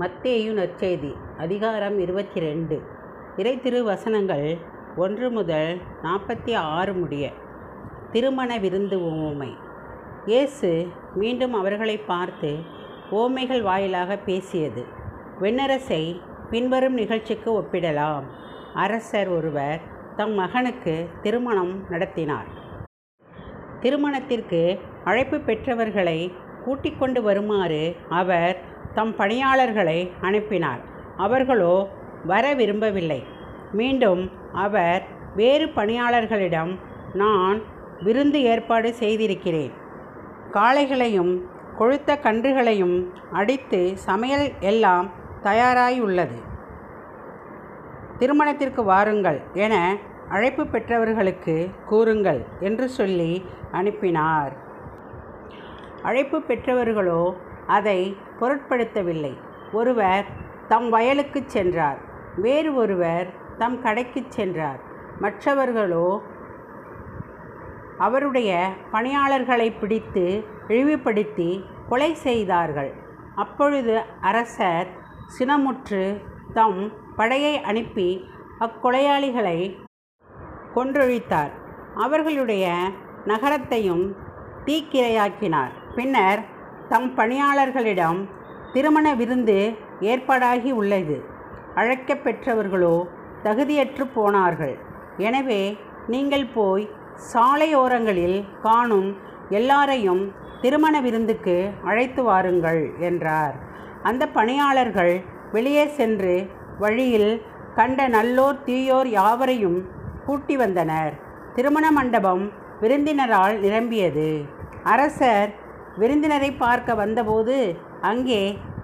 மத்தேயு நற்செய்தி அதிகாரம் இருபத்தி ரெண்டு இறை வசனங்கள் ஒன்று முதல் நாற்பத்தி ஆறு முடிய திருமண விருந்து ஓமை இயேசு மீண்டும் அவர்களை பார்த்து ஓமைகள் வாயிலாக பேசியது வெண்ணரசை பின்வரும் நிகழ்ச்சிக்கு ஒப்பிடலாம். அரசர் ஒருவர் தம் மகனுக்கு திருமணம் நடத்தினார். திருமணத்திற்கு அழைப்பு பெற்றவர்களை கூட்டிக் கொண்டு வருமாறு அவர் தம் பணியாளர்களை அனுப்பினார். அவர்களோ வர விரும்பவில்லை. மீண்டும் அவர் வேறு பணியாளர்களிடம் நான் விருந்து ஏற்பாடு செய்திருக்கிறேன். காளைகளையும் கொழுத்த கன்றுகளையும் அடித்து சமையல் எல்லாம் தயாராயுள்ளது. திருமணத்திற்கு வாருங்கள் என அழைப்பு பெற்றவர்களுக்கு கூறுங்கள் என்று சொல்லி அனுப்பினார். அழைப்பு பெற்றவர்களோ அதை பொருட்படுத்தவில்லை. ஒருவர் தம் வயலுக்கு சென்றார். வேறு ஒருவர் தம் கடைக்கு சென்றார். மற்றவர்களோ அவருடைய பணியாளர்களை பிடித்து இழிவுபடுத்தி கொலை செய்தார்கள். அப்பொழுது அரசர் சினமுற்று தம் படையை அனுப்பி அக்கொலையாளிகளை கொன்றொழித்தார். அவர்களுடைய நகரத்தையும் தீக்கிரையாக்கினார். பின்னர் தம் பணியாளர்களிடம் திருமண விருந்து ஏற்பாடாகி உள்ளது. அழைக்கப்பெற்றவர்களோ தகுதியற்று போனார்கள். எனவே நீங்கள் போய் சாலையோரங்களில் காணும் எல்லாரையும் திருமண விருந்துக்கு அழைத்து வாருங்கள் என்றார். அந்த பணியாளர்கள் வெளியே சென்று வழியில் கண்ட நல்லோர் தீயோர் யாவரையும் கூட்டி வந்தனர். திருமண மண்டபம் விருந்தினரால் நிரம்பியது. அரசர் விருந்தினரை பார்க்க வந்தபோது அங்கே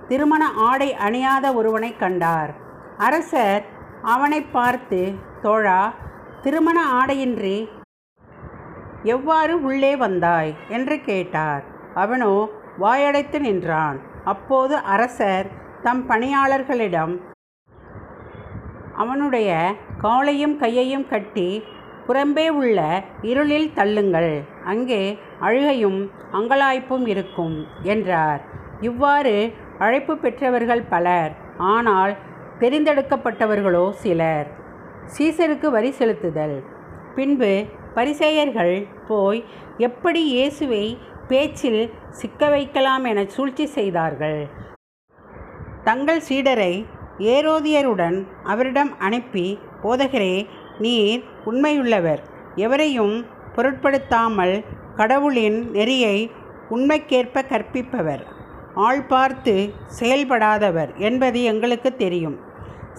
திருமண ஆடை அணியாத ஒருவனை கண்டார். அரசர் அவனை பார்த்து தோழா திருமண ஆடையின்றி எவ்வாறு உள்ளே வந்தாய்? என்று கேட்டார். அவனோ வாயடைத்து நின்றான். அப்போது அரசர் தம் பணியாளர்களிடம் அவனுடைய காலையும் கையையும் கட்டி புறம்பே உள்ள இருளில் தள்ளுங்கள். அங்கே அழுகையும் அங்கலாய்ப்பும் இருக்கும் என்றார். இவ்வாறு அழைப்பு பெற்றவர்கள் பலர் ஆனால் தெரிந்தெடுக்கப்பட்டவர்களோ சிலர். சீசருக்கு வரி செலுத்துதல். பின்பு பரிசேயர்கள் போய் எப்படி இயேசுவை பேச்சில் சிக்க வைக்கலாம் என சூழ்ச்சி செய்தார்கள். தங்கள் சீடரை ஏரோதியருடன் அவரிடம் அனுப்பி போதகரே நீர் உண்மையுள்ளவர். எவரையும் பொருட்படுத்தாமல் கடவுளின் நெறியை உண்மைக்கேற்ப கற்பிப்பவர். ஆள் பார்த்து செயல்படாதவர் என்பது எங்களுக்கு தெரியும்.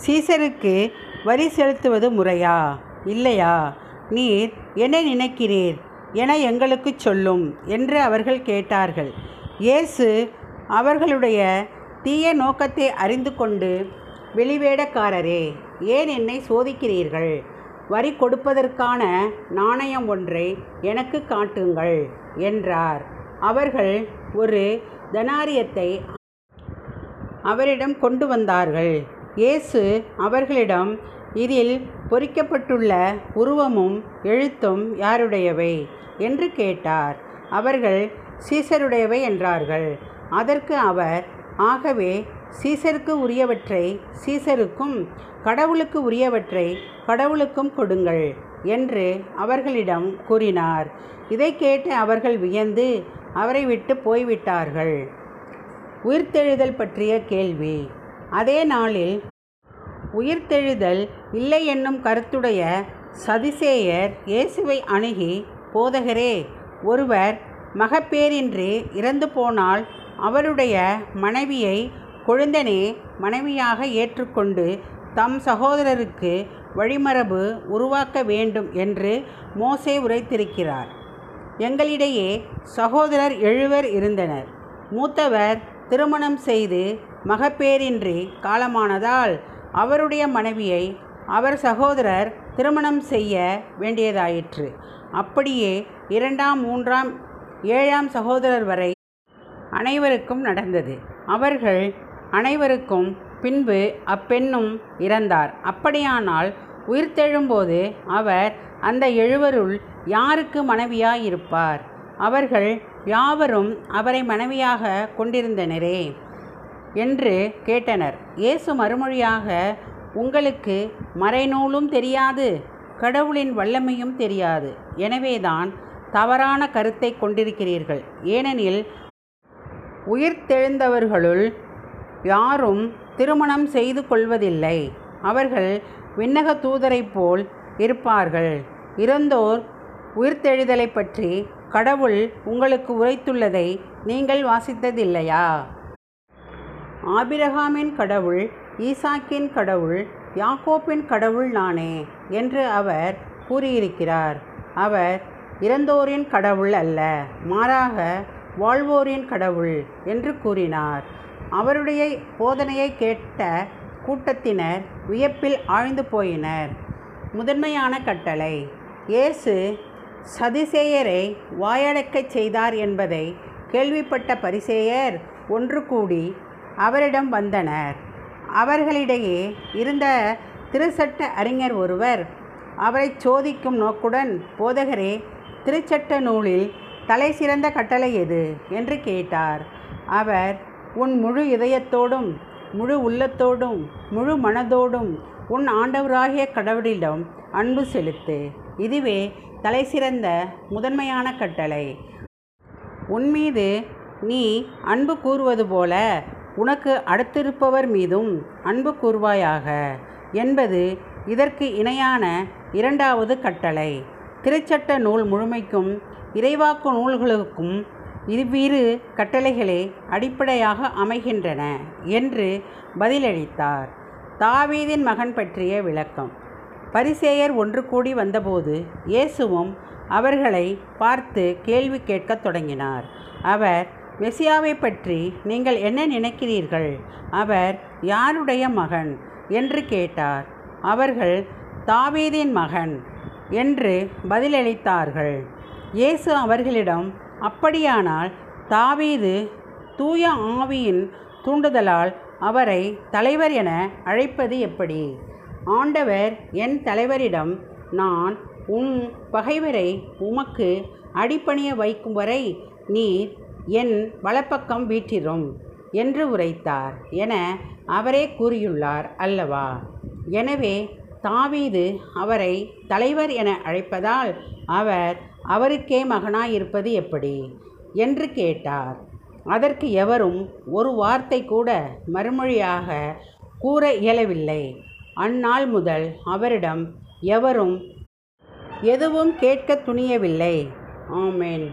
சீசருக்கு வரி செலுத்துவது முறையா? இல்லையா? நீர் என்ன நினைக்கிறீர்? என எங்களுக்கு சொல்லும் என்று அவர்கள் கேட்டார்கள். இயேசு அவர்களுடைய தீய நோக்கத்தை அறிந்து கொண்டு வெளிவேடக்காரரே ஏன் என்னை சோதிக்கிறீர்கள்? வரி கொடுப்பதற்கான நாணயம் ஒன்றை எனக்கு காட்டுங்கள் என்றார். அவர்கள் ஒரு தனாரியத்தை அவரிடம் கொண்டு வந்தார்கள். இயேசு அவர்களிடம் இதில் பொறிக்கப்பட்டுள்ள உருவமும் எழுத்தும் யாருடையவை? என்று கேட்டார். அவர்கள் சீசருடையவை என்றார்கள். அதற்கு அவர் ஆகவே சீசருக்கு உரியவற்றை சீசருக்கும் கடவுளுக்கு உரியவற்றை கடவுளுக்கும் கொடுங்கள் என்று அவர்களிடம் கூறினார். இதை கேட்டு அவர்கள் வியந்து அவரை விட்டு போய்விட்டார்கள். உயிர்த்தெழுதல் பற்றிய கேள்வி. அதே நாளில் உயிர்த்தெழுதல் இல்லை என்னும் கருத்துடைய சதிசேயர் இயேசுவை அணுகி போதகரே ஒருவர் மகப்பேரின்றி இறந்து போனால் அவருடைய மனைவியை கொழுந்தனே மனைவியாக ஏற்றுக்கொண்டு தம் சகோதரருக்கு வழிமரபு உருவாக்க வேண்டும் என்று மோசே உரைத்திருக்கிறார். எங்களிடையே சகோதரர் எழுவர் இருந்தனர். மூத்தவர் திருமணம் செய்து மகப்பேரின்றி காலமானதால் அவருடைய மனைவியை அவர் சகோதரர் திருமணம் செய்ய வேண்டியதாயிற்று. அப்படியே இரண்டாம் மூன்றாம் ஏழாம் சகோதரர் வரை அனைவருக்கும் நடந்தது. அவர்கள் அனைவருக்கும் பின்பு அப்பெண்ணும் இறந்தார். அப்படியானால் உயிர்த்தெழும்போது அவர் அந்த எழுவருள் யாருக்கு மனைவியாயிருப்பார்? அவர்கள் யாவரும் அவரை மனைவியாக கொண்டிருந்தனரே என்று கேட்டனர். இயேசு மறுமொழியாக உங்களுக்கு மறைநூலும் தெரியாது கடவுளின் வல்லமையும் தெரியாது. எனவேதான் தவறான கருத்தை கொண்டிருக்கிறீர்கள். ஏனெனில் உயிர்த்தெழுந்தவர்களுள் யாரும் திருமணம் செய்து கொள்வதில்லை. அவர்கள் விண்ணக தூதரைப் போல் இருப்பார்கள். இறந்தோர் உயிர்த்தெழுதலை பற்றி கடவுள் உங்களுக்கு உரைத்துள்ளதை நீங்கள் வாசித்ததில்லையா? ஆபிரகாமின் கடவுள் ஈசாக்கின் கடவுள் யாக்கோப்பின் கடவுள் நானே என்று அவர் கூறியிருக்கிறார். அவர் இறந்தோரின் கடவுள் அல்ல. மாறாக வாழ்வோரின் கடவுள் என்று கூறினார். அவருடைய போதனையை கேட்ட கூட்டத்தினர் வியப்பில் ஆழ்ந்து போயினர். முதன்மையான கட்டளை இயேசு சதிசேயரை வாயடக்கச் செய்தார் என்பதை கேள்விப்பட்ட பரிசேயர் ஒன்று கூடி அவரிடம் வந்தனர். அவர்களிடையே இருந்த திருச்சட்ட அறிஞர் ஒருவர் அவரை சோதிக்கும் நோக்குடன் போதகரே திருச்சட்ட நூலில் தலை சிறந்த கட்டளை எது? என்று கேட்டார். அவர் உன் முழு இதயத்தோடும் முழு உள்ளத்தோடும் முழு மனதோடும் உன் ஆண்டவராகிய கடவுளிடம் அன்பு செலுத்து. இதுவே தலை சிறந்த முதன்மையான கட்டளை. உன்மீது நீ அன்பு கூறுவது போல உனக்கு அடுத்திருப்பவர் மீதும் அன்பு கூறுவாயாக. என்பது இதற்கு இணையான இரண்டாவது கட்டளை. திருச்சட்ட நூல் முழுமைக்கும் இறைவாக்கு நூல்களுக்கும் இவ்விரு கட்டளைகளே அடிப்படையாக அமைகின்றன என்று பதிலளித்தார். தாவீதின் மகன் பற்றிய விளக்கம். பரிசேயர் ஒன்று கூடி வந்தபோது இயேசுவும் அவர்களை பார்த்து கேள்வி கேட்கத் தொடங்கினார். அவர் மெசியாவை பற்றி நீங்கள் என்ன நினைக்கிறீர்கள்? அவர் யாருடைய மகன்? என்று கேட்டார். அவர்கள் தாவீதின் மகன் என்று பதிலளித்தார்கள். இயேசு அவர்களிடம் அப்படியானால் தாவீது தூய ஆவியின் தூண்டுதலால் அவரை தலைவர் என அழைப்பது எப்படி? ஆண்டவர் என் தலைவரிடம் நான் உன் பகைவரை உமக்கு அடிப்பணிய வைக்கும் வரை நீர் என் வலப்பக்கம் வீற்றிரும் என்று உரைத்தார் என அவரே கூறியுள்ளார் அல்லவா? எனவே தாவீது அவரை தலைவர் என அழைப்பதால் அவர் அவருக்கே மகனாயிருப்பது எப்படி? என்று கேட்டார். அதற்கு எவரும் ஒரு வார்த்தை கூட மறுமொழியாக கூற இயலவில்லை. அந்நாள் முதல் அவரிடம் எவரும் எதுவும் கேட்க துணியவில்லை. ஆமேன்.